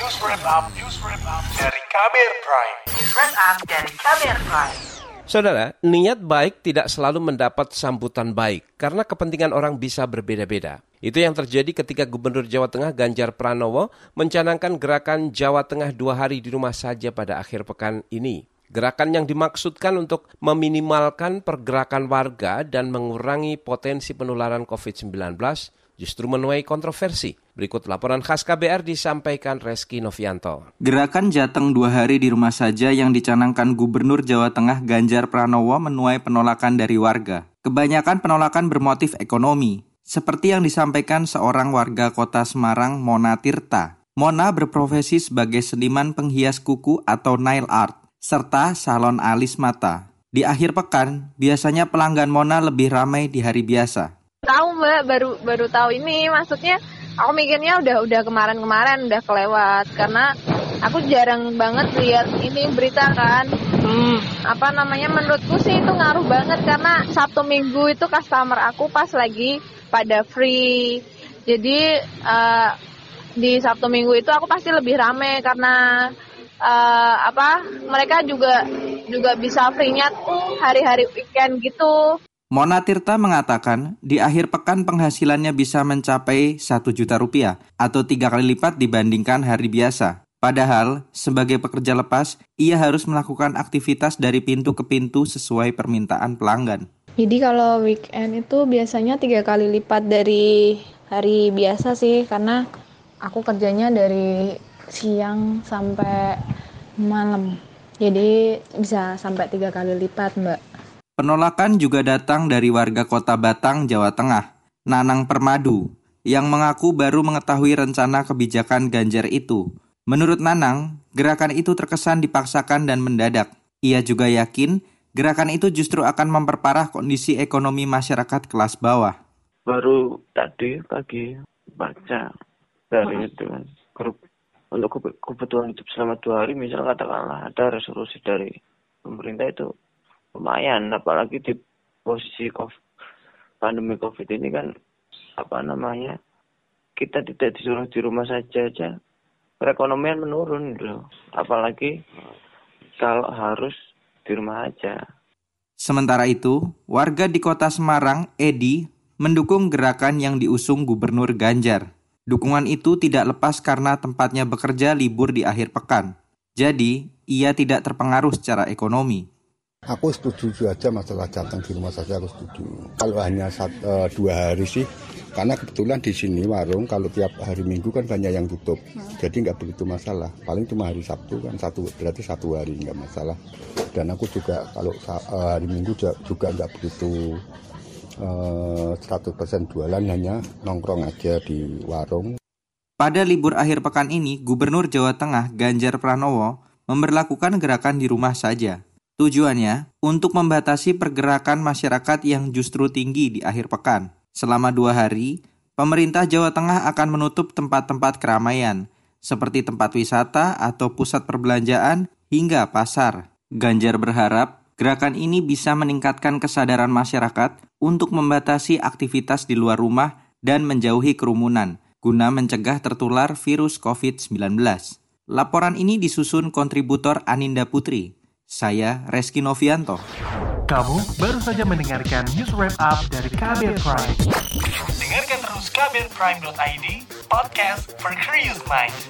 News Wrap Up, News Wrap Up dari Kamer Prime. News Wrap Up dari Kamer Prime. Saudara, niat baik tidak selalu mendapat sambutan baik karena kepentingan orang bisa berbeda-beda. Itu yang terjadi ketika Gubernur Jawa Tengah Ganjar Pranowo mencanangkan gerakan Jawa Tengah dua hari di rumah saja pada akhir pekan ini. Gerakan yang dimaksudkan untuk meminimalkan pergerakan warga dan mengurangi potensi penularan COVID-19 justru menuai kontroversi. Berikut laporan khas KBR disampaikan Reski Novianto. Gerakan Jateng dua hari di rumah saja yang dicanangkan Gubernur Jawa Tengah Ganjar Pranowo menuai penolakan dari warga. Kebanyakan penolakan bermotif ekonomi, seperti yang disampaikan seorang warga kota Semarang, Mona Tirta. Mona berprofesi sebagai seniman penghias kuku atau nail art, serta salon alis mata. Di akhir pekan, biasanya pelanggan Mona lebih ramai di hari biasa. Mbak, baru baru tahu ini. Maksudnya aku mikirnya udah udah kemarin-kemarin udah kelewat karena aku jarang banget lihat ini berita kan. Hmm. Apa namanya? Menurutku sih itu ngaruh banget karena Sabtu Minggu itu customer aku pas lagi pada free. Jadi uh, di Sabtu Minggu itu aku pasti lebih rame karena uh, apa? Mereka juga juga bisa free-nya tuh hari-hari weekend gitu. Mona Tirta mengatakan di akhir pekan penghasilannya bisa mencapai 1 juta rupiah atau tiga kali lipat dibandingkan hari biasa. Padahal, sebagai pekerja lepas, ia harus melakukan aktivitas dari pintu ke pintu sesuai permintaan pelanggan. Jadi kalau weekend itu biasanya tiga kali lipat dari hari biasa sih, karena aku kerjanya dari siang sampai malam. Jadi bisa sampai tiga kali lipat, Mbak. Penolakan juga datang dari warga kota Batang, Jawa Tengah, Nanang Permadu, yang mengaku baru mengetahui rencana kebijakan Ganjar itu. Menurut Nanang, gerakan itu terkesan dipaksakan dan mendadak. Ia juga yakin gerakan itu justru akan memperparah kondisi ekonomi masyarakat kelas bawah. Baru tadi pagi baca dari itu grup untuk kebutuhan hidup selama dua hari misal katakanlah ada resolusi dari pemerintah itu lumayan apalagi di posisi COVID, pandemi COVID ini kan apa namanya kita tidak disuruh di rumah saja aja perekonomian menurun loh apalagi kalau harus di rumah aja. Sementara itu, warga di kota Semarang, Edi, mendukung gerakan yang diusung Gubernur Ganjar. Dukungan itu tidak lepas karena tempatnya bekerja libur di akhir pekan. Jadi, ia tidak terpengaruh secara ekonomi. Aku setuju aja masalah Jateng di rumah saja aku setuju. Kalau hanya satu, uh, dua hari sih, karena kebetulan di sini warung kalau tiap hari Minggu kan banyak yang tutup, jadi nggak begitu masalah. Paling cuma hari Sabtu kan satu berarti satu hari nggak masalah. Dan aku juga kalau uh, hari Minggu juga nggak begitu uh, 100% jualan hanya nongkrong aja di warung. Pada libur akhir pekan ini, Gubernur Jawa Tengah Ganjar Pranowo memberlakukan gerakan di rumah saja Tujuannya untuk membatasi pergerakan masyarakat yang justru tinggi di akhir pekan. Selama dua hari, pemerintah Jawa Tengah akan menutup tempat-tempat keramaian, seperti tempat wisata atau pusat perbelanjaan hingga pasar. Ganjar berharap gerakan ini bisa meningkatkan kesadaran masyarakat untuk membatasi aktivitas di luar rumah dan menjauhi kerumunan, guna mencegah tertular virus COVID-19. Laporan ini disusun kontributor Aninda Putri. Saya Reski Novianto. Kamu baru saja mendengarkan news wrap up dari Kabel Prime. Dengarkan terus kabelprime.id, podcast for curious minds.